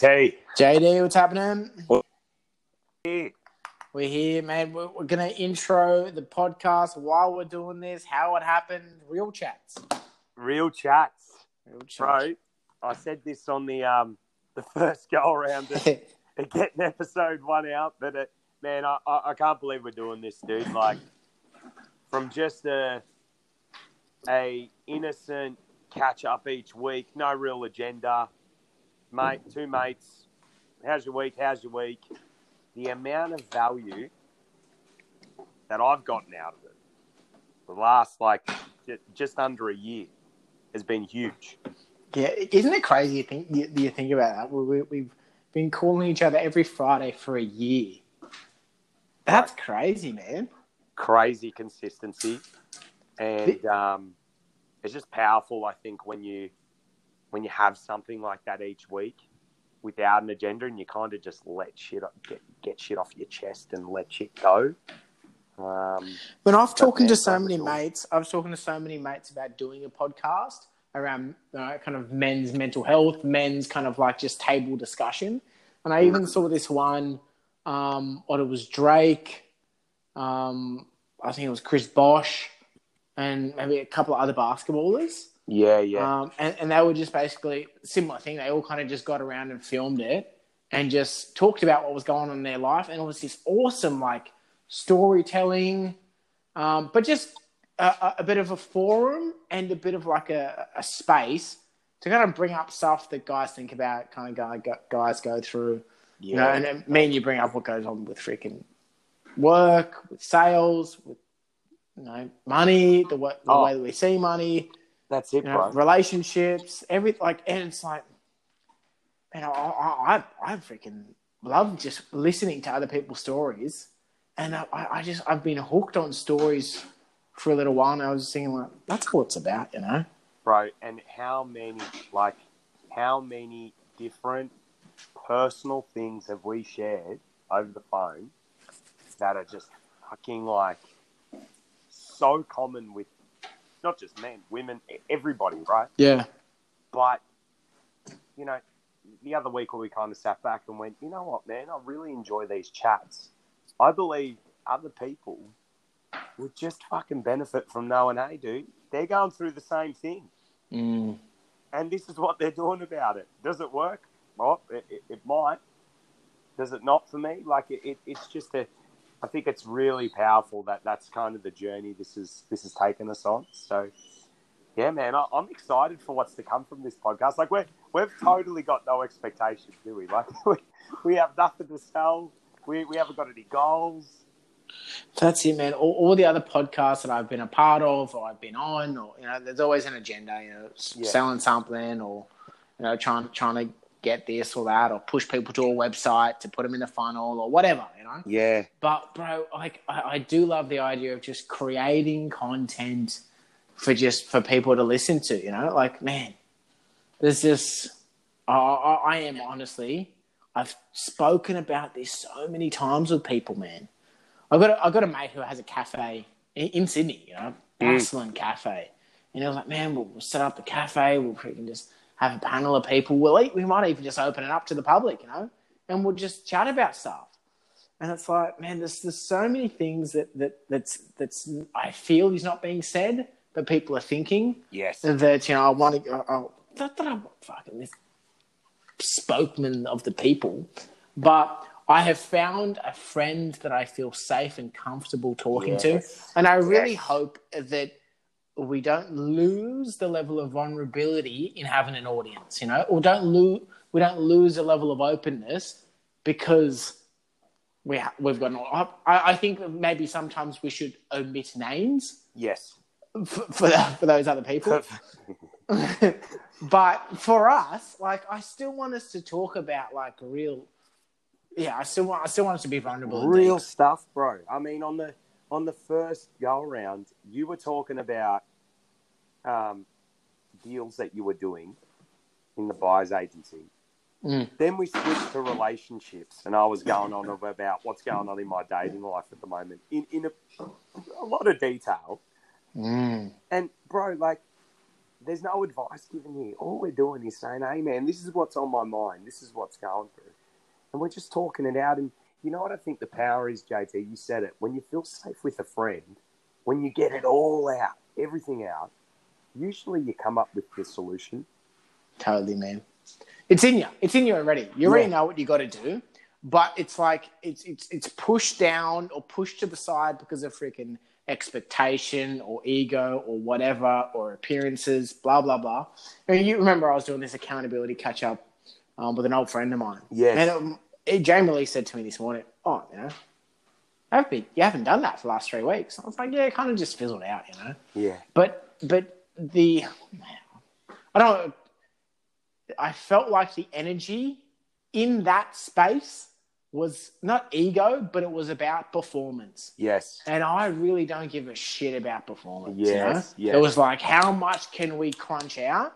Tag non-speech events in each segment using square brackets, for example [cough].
Hey, JD, what's happening? We're here, man. We're, we're going to intro the podcast while we're doing this, how it happened, real chats. real chats, Real chats. bro. I said this on the um the [laughs] first go around of [laughs] of getting episode one out, but it, man, I, I I can't believe we're doing this, dude. Like from just a a innocent catch up each week, no real agenda, mate. Two mates. How's your week? How's your week? The amount of value that I've gotten out of it the last like just under a year has been huge. yeah, isn't it crazy you think, you, you think about that? We, we, we've been calling each other every Friday for a year. That's crazy, man. Crazy consistency, and um, it's just powerful. I think when you when you have something like that each week without an agenda, and you kind of just let shit get get shit off your chest and let shit go. Um, When I've talking to so many mates, I was talking to so many mates about doing a podcast around you know, kind of men's mental health, men's kind of like just table discussion. And I even saw this one, um, what it was Drake, um, I think it was Chris Bosh, and maybe a couple of other basketballers. Yeah, yeah, Um, and, and they were just basically similar thing. They all kind of just got around and filmed it and just talked about what was going on in their life. And it was this awesome, like, storytelling, um, but just a, a- bit of a forum and a bit of like a, a space to kind of bring up stuff that guys think about, kind of guy, guys go through. yeah. You know, and, and me and you bring up what goes on with freaking work, with sales, with you know money, the, the Oh. way that we see money That's it, you know, bro. relationships, every like, and it's like, man, I, I, I, I freaking love just listening to other people's stories, and I, I I just I've been hooked on stories for a little while, and I was just thinking like, that's what it's about, you know? bro and how many like how many different personal things have we shared over the phone that are just fucking like so common with not just men women everybody right Yeah, but you know the other week we kind of sat back and went you know what man i really enjoy these chats i believe other people would just fucking benefit from knowing hey dude they're going through the same thing mm. and this is what they're doing about it. Does it work? Well, it, it, it might. Does it not for me? Like it, it, it's just a. I think it's really powerful that that's kind of the journey this is this has taken us on. So, yeah, man, I, I'm excited for what's to come from this podcast. Like we're we've totally got no expectations, do we? Like [laughs] we, we have nothing to sell. We we haven't got any goals. that's it, man. All, all the other podcasts that I've been a part of, or I've been on, or you know, there's always an agenda, you know, Yeah. selling something, or you know, trying trying to get this or that, or push people to a website to put them in the funnel, or whatever, you know. Yeah, But bro, like I, I do love the idea of just creating content for just for people to listen to. You know, like man, there's just I, I, I am honestly. I've spoken about this so many times with people, man. I got a, I got a mate who has a cafe in, in Sydney, you know, mm. bustling cafe, and he was like, man, we'll, we'll set up the cafe. We'll freaking just have a panel of people. We'll eat, we might even just open it up to the public, you know, and we'll just chat about stuff. And it's like, man, there's there's so many things that that that's that's I feel is not being said, but people are thinking yes, that you know I want to. Oh, not that I'm fucking this spokesman of the people, but I have found a friend that I feel safe and comfortable talking to, and I really Yes. hope that we don't lose the level of vulnerability in having an audience, you know, or don't lose we don't lose a level of openness because we ha- we've got. An, I, I think maybe sometimes we should omit names yes. for for, for those other people. [laughs] but for us, like, I still want us to talk about like real. Yeah, I still want. I still want us to be vulnerable. real stuff, bro. I mean, on the on the first go around, you were talking about um, deals that you were doing in the buyers agency. Mm. Then we switched to relationships, and I was going on about what's going on in my dating life at the moment in in a, a lot of detail. Mm. And bro, like there's no advice given here. All we're doing is saying, "Hey, man, this is what's on my mind. This is what's going through," and we're just talking it out. And you know what I think the power is, JT? You said it. When you feel safe with a friend, when you get it all out, everything out, usually you come up with the solution. Totally, man. It's in you. It's in you already. You already Yeah. know what you got to do, but it's like it's it's it's pushed down or pushed to the side because of freaking expectation or ego or whatever or appearances, blah blah blah. And you remember I was doing this accountability catch up um, with an old friend of mine. Yes. And um, it, Jamie Lee said to me this morning, "Oh, you know, I've been you haven't done that for the last three weeks." I was like, "Yeah, it kind of just fizzled out, you know." Yeah. But but the I don't. I felt like the energy in that space was not ego, but it was about performance. Yes. And I really don't give a shit about performance. you Yes, know? yes. It was like, how much can we crunch out?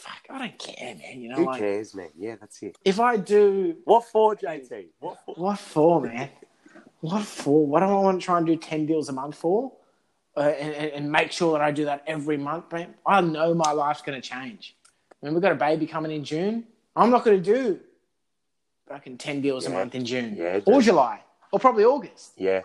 Fuck, I don't care, man. You know, Who like, cares, man? Yeah, that's it. if I do What for, JT? What for? what for, man? What for? What do I want to try and do 10 deals a month for? Uh, and, and make sure that I do that every month, man. I know my life's going to change. When we've got a baby coming in June, I'm not going to do fucking 10 deals a month in June Yeah, or. July or probably August. Yeah.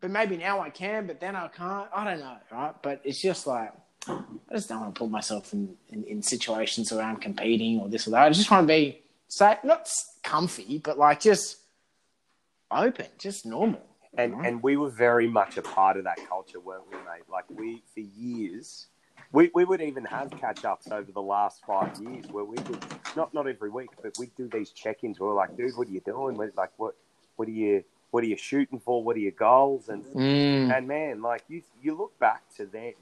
But maybe now I can, but then I can't. I don't know, right? But it's just like, I just don't want to put myself in, in, in situations where I'm competing or this or that. I just want to be, safe, not comfy, but like just open, just normal. And Right. and we were very much a part of that culture, weren't we, mate? Like we for years, we, we would even have catch ups over the last five years where we would not not every week, but we'd do these check ins. We were like, dude, what are you doing? We're like, what what are you what are you shooting for? What are your goals? And Mm. and man, like you you look back to then,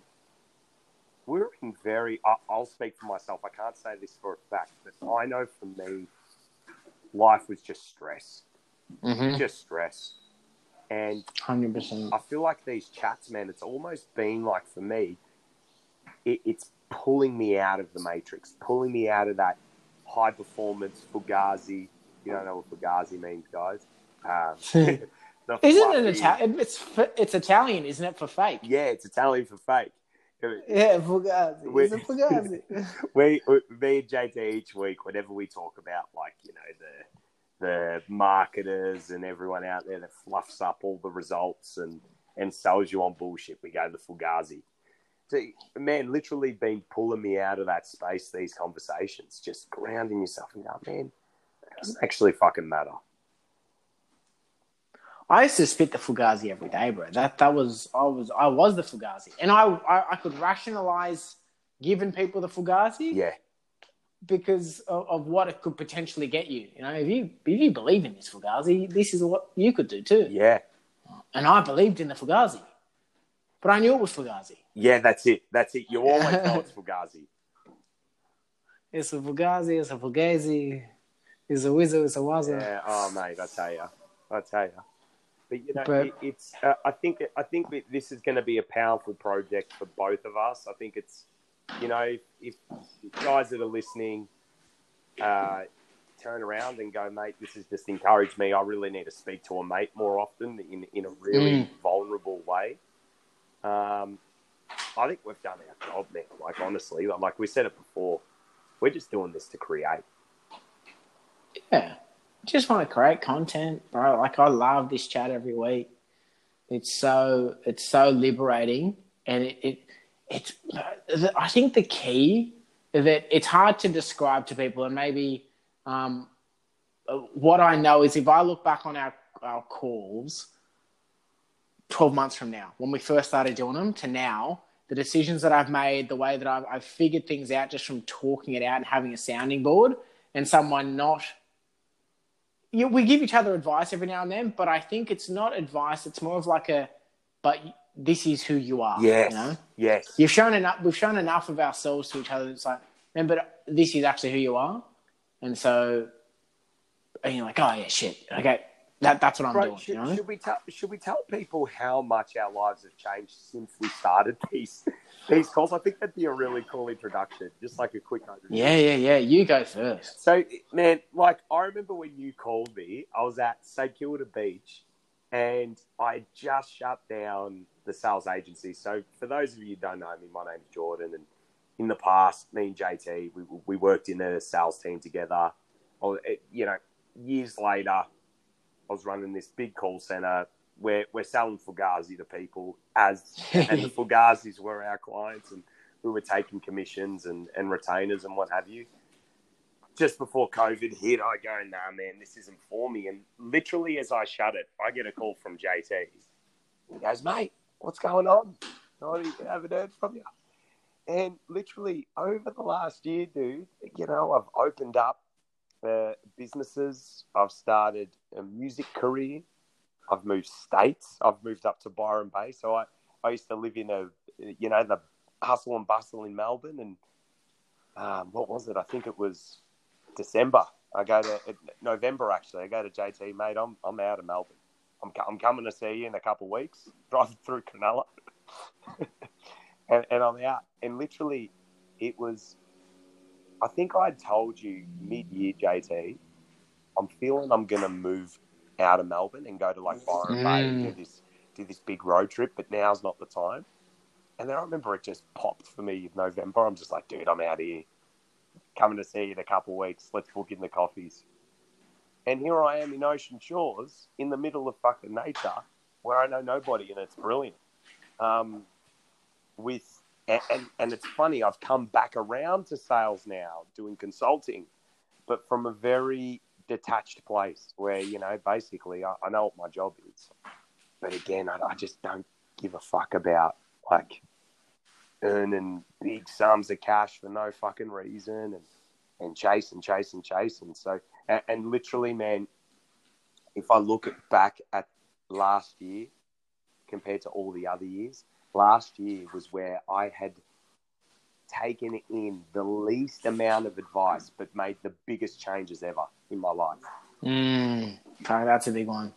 we're in very. I, I'll speak for myself. I can't say this for a fact, but I know for me, life was just stress, Mm-hmm. just stress, and 100%. I feel like these chats, man, it's almost been like for me, it, it's pulling me out of the matrix, pulling me out of that high performance Fugazi. You don't know what Fugazi means, guys. Um, [laughs] [laughs] Isn't it Italian? It's, it's Italian, isn't it, for fake? Yeah, it's Italian for fake. Yeah, Fugazi. We- It's a Fugazi. [laughs] we, we, me and JT each week, whenever we talk about like you know the the marketers and everyone out there that fluffs up all the results and and sells you on bullshit, we go to the Fugazi. So, man, literally been pulling me out of that space. These conversations, just grounding yourself and going, man, it doesn't actually fucking matter. I used to spit the Fugazi every day, bro. That that was I was I was the Fugazi, and I I, I could rationalize giving people the Fugazi Yeah, because of, of what it could potentially get you. You know, if you if you believe in this Fugazi, this is what you could do too. yeah, And I believed in the Fugazi, but I knew it was Fugazi. yeah. That's it. That's it. You always know it's [laughs] Fugazi. It's a Fugazi. It's a Fugazi. It's a wizard. It's a wazza. Yeah. Oh, mate, I tell you, I tell you. But you know, But- it, it's. Uh, I think. I think this is going to be a powerful project for both of us. I think it's. You know, if, if guys that are listening, uh, turn around and go, mate, this has just encouraged me. I really need to speak to a mate more often in in a really Mm. vulnerable way. Um, I think we've done our job now. Like honestly, like we said it before, we're just doing this to create. Yeah. Just want to create content, bro. Like I love this chat every week. It's so it's so liberating, and it, it it's. I think the key that it's hard to describe to people, and maybe um, what I know is if I look back on our our calls, twelve months from now, when we first started doing them, to now, the decisions that I've made, the way that I've, I've figured things out just from talking it out and having a sounding board, and someone not you, we give each other advice every now and then, but I think it's not advice. It's more of like a, but this is who you are. Yes. You know, Yes. you've shown enough. We've shown enough of ourselves to each other. It's like, but this is actually who you are, and so, and you're like, oh yeah, shit. Okay, that that's what I'm Bro, doing. should, you know? should we tell should we tell people how much our lives have changed since we started [laughs] these these calls? I think that'd be a really cool introduction, just like a quick overview. yeah, yeah, yeah. You go first. So, man, like I remember when you called me, I was at St Kilda Beach, and I just shut down the sales agency. So, for those of you who don't know me, my name's Jordan, and in the past, me and JT, we, we worked in a sales team together. Or, you know, years later, I was running this big call center where we're selling Fugazi to people as, [laughs] and the Fugazis were our clients and we were taking commissions and, and retainers and what have you. Just before COVID hit, I go, nah, man, this isn't for me. And literally as I shut it, I get a call from JT. He goes, mate, what's going on? I haven't heard from you. And literally over the last year, dude, you know, I've opened up uh, businesses. I've started a music career. I've moved states. I've moved up to Byron Bay. So I, I used to live in a, you know, the hustle and bustle in Melbourne. And um, what was it? I think it was December. I go to November actually. I go to JT, mate. I'm I'm out of Melbourne. I'm I'm coming to see you in a couple of weeks. [laughs] Driving through Cronulla, [laughs] and, and I'm out. And literally, it was. I think I told you mid-year, JT. I'm feeling I'm gonna move out of Melbourne and go to like Byron mm. Bay and do this do this big road trip, but now's not the time. And then I remember it just popped for me in November. I'm just like, dude, I'm out here coming to see you in a couple of weeks. Let's book in the coffees. And here I am in Ocean Shores, in the middle of fucking nature, where I know nobody, and it's brilliant. Um, with and, and, and it's funny, I've come back around to sales now, doing consulting, but from a very detached place where you know basically I, I know what my job is, but again, I, I just don't give a fuck about like earning big sums of cash for no fucking reason and and chasing, chasing, chasing. So and, and literally, man, if I look back at last year compared to all the other years, last year was where I had taken in the least amount of advice but made the biggest changes ever in my life. Mm, that's a big one.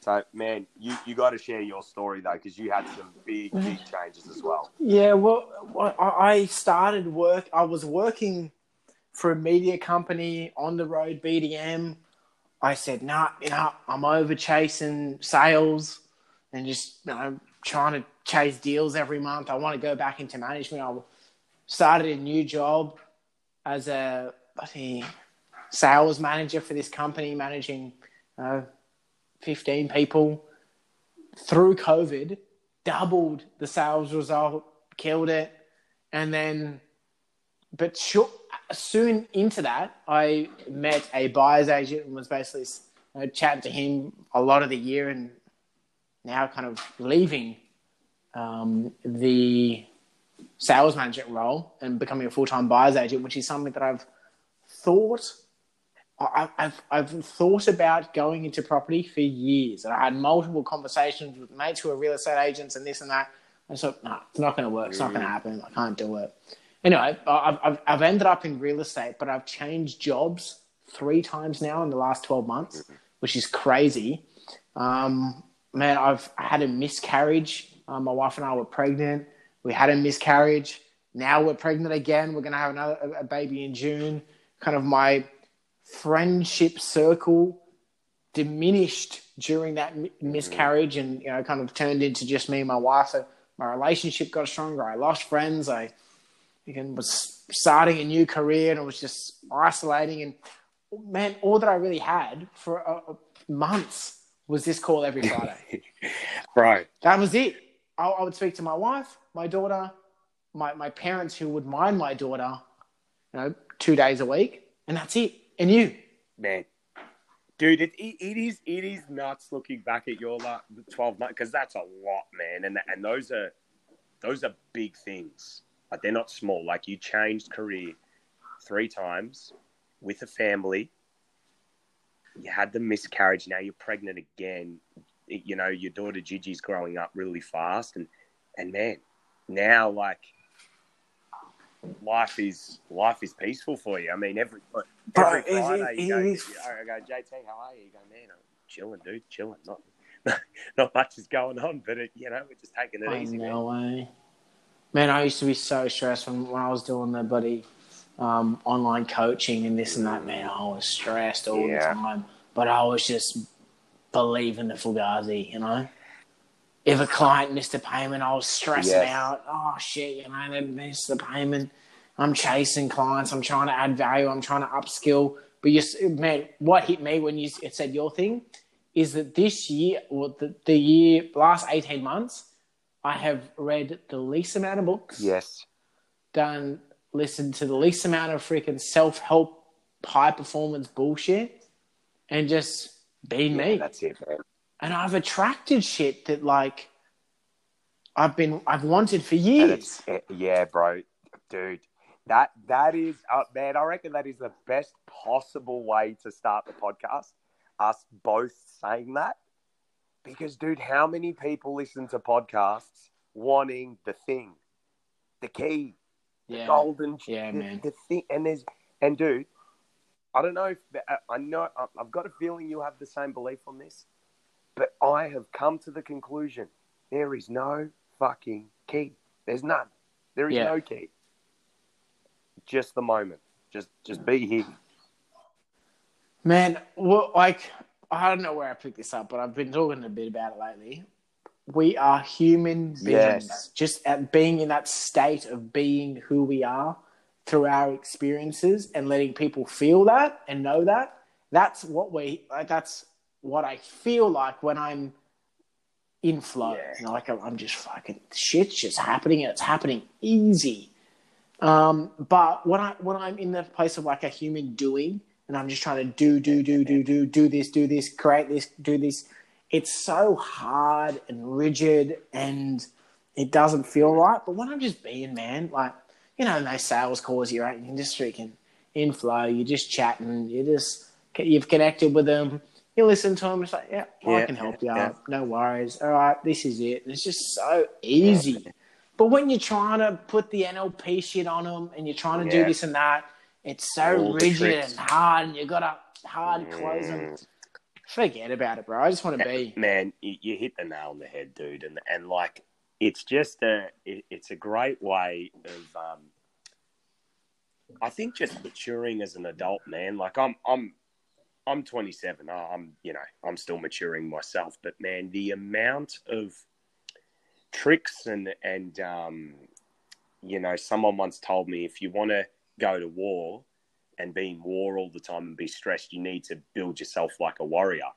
So, man, you, you got to share your story though, because you had some big, big changes as well. Yeah, well, I started work. I was working for a media company on the road, BDM. I said, "Nah, you know, I'm over chasing sales and just you know trying to chase deals every month. I want to go back into management." I started a new job as a sales manager for this company, managing. Uh, 15 people through COVID, doubled the sales result, killed it. And then, but soon into that, I met a buyer's agent and was basically chatting to him a lot of the year and now kind of leaving um, the sales management role and becoming a full time buyer's agent, which is something that I've thought I, have I've thought about going into property for years, and I had multiple conversations with mates who are real estate agents and this and that. I thought, no, nah, it's not going to work. It's not going to mm. happen. I can't do it. Anyway, I've, I've, I've ended up in real estate, but I've changed jobs three times now in the last 12 months, mm-hmm. which is crazy. Um, man, I've had a miscarriage. Um, my wife and I were pregnant. We had a miscarriage. Now we're pregnant again. We're going to have another a baby in June. Kind of my friendship circle diminished during that miscarriage and you know kind of turned into just me and my wife so my relationship got stronger i lost friends i again was starting a new career and it was just isolating and man all that i really had for uh, months was this call every [laughs] friday. Right. That was it. I, I would speak to my wife my daughter my, my parents who would mind my daughter you know two days a week and that's it. And you, man, dude, it, it is it is nuts looking back at your like twelve months because that's a lot, man, and and those are those are big things. Like they're not small. Like you changed career three times with a family. You had the miscarriage. Now you're pregnant again. You know your daughter Gigi's growing up really fast, and and man, now like life is life is peaceful for you. I mean, every every Friday you, go, you I go, JT, how are you? You go, man, I'm chilling, dude, chilling. Not [laughs] not much is going on, but it, you know, we're just taking it I easy. No way, eh? man. I used to be so stressed when when I was doing the buddy um, online coaching and this and that. Man, I was stressed all yeah. the time, but I was just believing the Fugazi, you know. if a client missed a payment, I was stressing Yes. out. Oh shit, you know, they missed the payment. I'm chasing clients. I'm trying to add value. I'm trying to upskill. But you, man, what hit me when you said your thing is that this year, or the, the year, last 18 months, I have read the least amount of books, Yes. done, listened to the least amount of freaking self help, high performance bullshit, and just be Yeah, me that's it, man. and I've attracted shit that like I've been I've wanted for years. eh, yeah, bro, dude. That that is, uh, man. I reckon that is the best possible way to start the podcast. Us both saying that, because, dude, how many people listen to podcasts wanting the thing, the key, Yeah, golden, Yeah, the, man. the thing, and there's, and dude, I don't know if I- uh, I know. I've got a feeling you have the same belief on this, but I have come to the conclusion there is no fucking key. There's none. There is Yeah. no key. Just the moment. Just just be here. man. Well, like I don't know where I picked this up, but I've been talking a bit about it lately. We are human beings, Yes. just at being in that state of being who we are through our experiences and letting people feel that and know that. That's what we. Like, that's what I feel like when I'm in flow. Yeah. You know, like I'm, I'm just fucking shit's just happening and it's happening easy. Um, but when I when I'm in the place of like a human doing and I'm just trying to do do do do do do this do this create this do this, it's so hard and rigid and it doesn't feel right. But when I'm just being man, like you know, those sales calls you're at, you can just freaking in flow. You're just chatting. You just you've connected with them. You listen to them. It's like, yeah, I Yeah, can help you yeah. out. No worries. All right, this is it. It's just so easy. But when you're trying to put the NLP shit on them and you're trying to Yeah. do this and that, it's so All rigid and hard, and you got to hard close them. Mm. Forget about it, bro. I just want to be. Man, you, you hit the nail on the head, dude, and and like it's just a it, it's a great way of um, I think just maturing as an adult, man. Like I'm I'm I'm 27. Oh, I'm you know I'm still maturing myself, but man, the amount of tricks and and um, you know, someone once told me if you want to go to war and be in war all the time and be stressed, you need to build yourself like a warrior.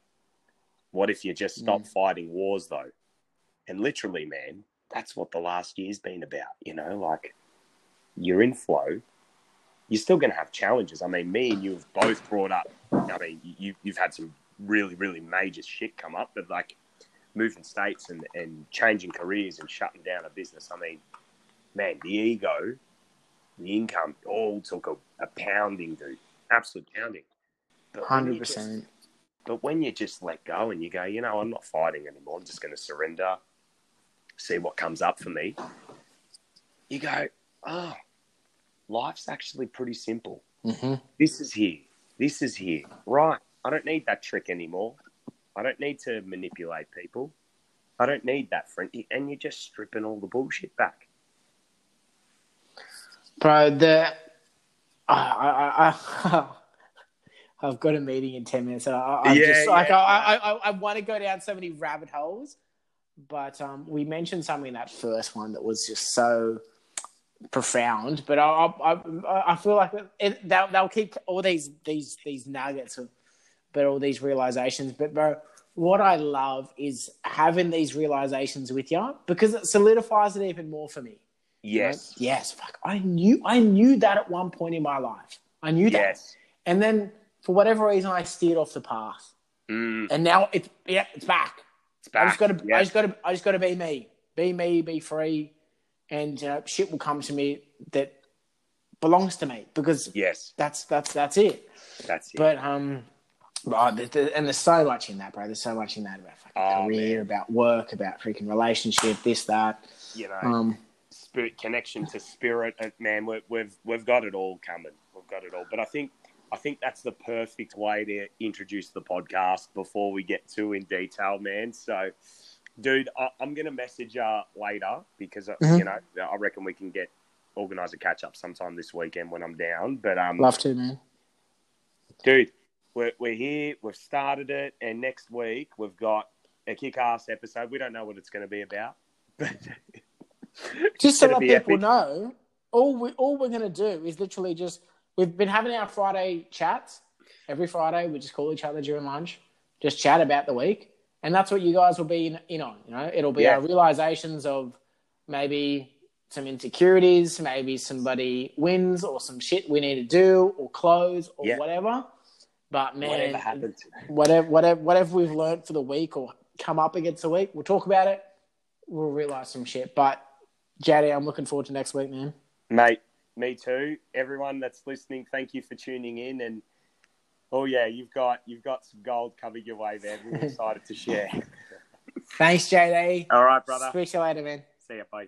What if you just stop mm. fighting wars though? And literally, man, that's what the last year's been about. You know, like you're in flow. You're still going to have challenges. I mean, me and you have both brought up. I mean, you you've had some really really major shit come up, but like moving states and and changing careers and shutting down a business. I mean, man, the ego, the income, all took a, a pounding, dude. Absolute pounding. Hundred percent. but when you just let go and you go, you know, I'm not fighting anymore. I'm just going to surrender, see what comes up for me. You go, oh, life's actually pretty simple. hmm This is here. This is here. Right. I don't need that trick anymore. I don't need to manipulate people. I don't need that friend. And you're just stripping all the bullshit back. Bro, the I, I, I, [laughs] I've got a meeting in ten minutes. And I, I'm Yeah, just like yeah. I, I, I, I want to go down so many rabbit holes, but um, we mentioned something in that first one that was just so profound. But I, I, I, I feel like it, they'll, they'll keep all these these these nuggets of, but all these realizations. But bro, what I love is having these realizations with you because it solidifies it even more for me. Yes. Right? Yes. Fuck. I knew. I knew that at one point in my life. I knew that. Yes. And then for whatever reason, I steered off the path. Mm, And now it's yeah, it's back. it's back. I just got to. I just got to. I just got to be me. Be me. Be free. And uh, shit will come to me that belongs to me because yes. that's that's that's it. That's it. But um, oh, and there's so much in that, bro. There's so much in that about fucking Oh, career, man. about work, about freaking relationship, this that. you know, Um, spirit connection to spirit man we, we've we've got it all coming we've got it all but i think i think that's the perfect way to introduce the podcast before we get too in detail man so dude I, i'm gonna message uh later because uh, Mhm. you know i reckon we can get organize a catch up sometime this weekend when i'm down but um love to, man. dude we're, we're here we've started it and next week we've got a kick-ass episode. We don't know what it's going to be about, [laughs] but just to let people epic. know, all we all we're gonna do is literally just we've been having our Friday chats every Friday. We just call each other during lunch, just chat about the week, and that's what you guys will be in, in on. You know, it'll be Yeah. our realizations of maybe some insecurities, maybe somebody wins or some shit we need to do or close or Yeah. whatever. But man, whatever happened. whatever whatever whatever we've learned for the week or come up against the week, we'll talk about it. We'll realize some shit. But JD, I'm looking forward to next week, man. Mate, me too. Everyone that's listening, thank you for tuning in. And oh yeah, you've got you've got some gold coming your way there. We're [laughs] excited to share. Thanks, JD. All right, brother. Speak to you later, man. See ya, bye.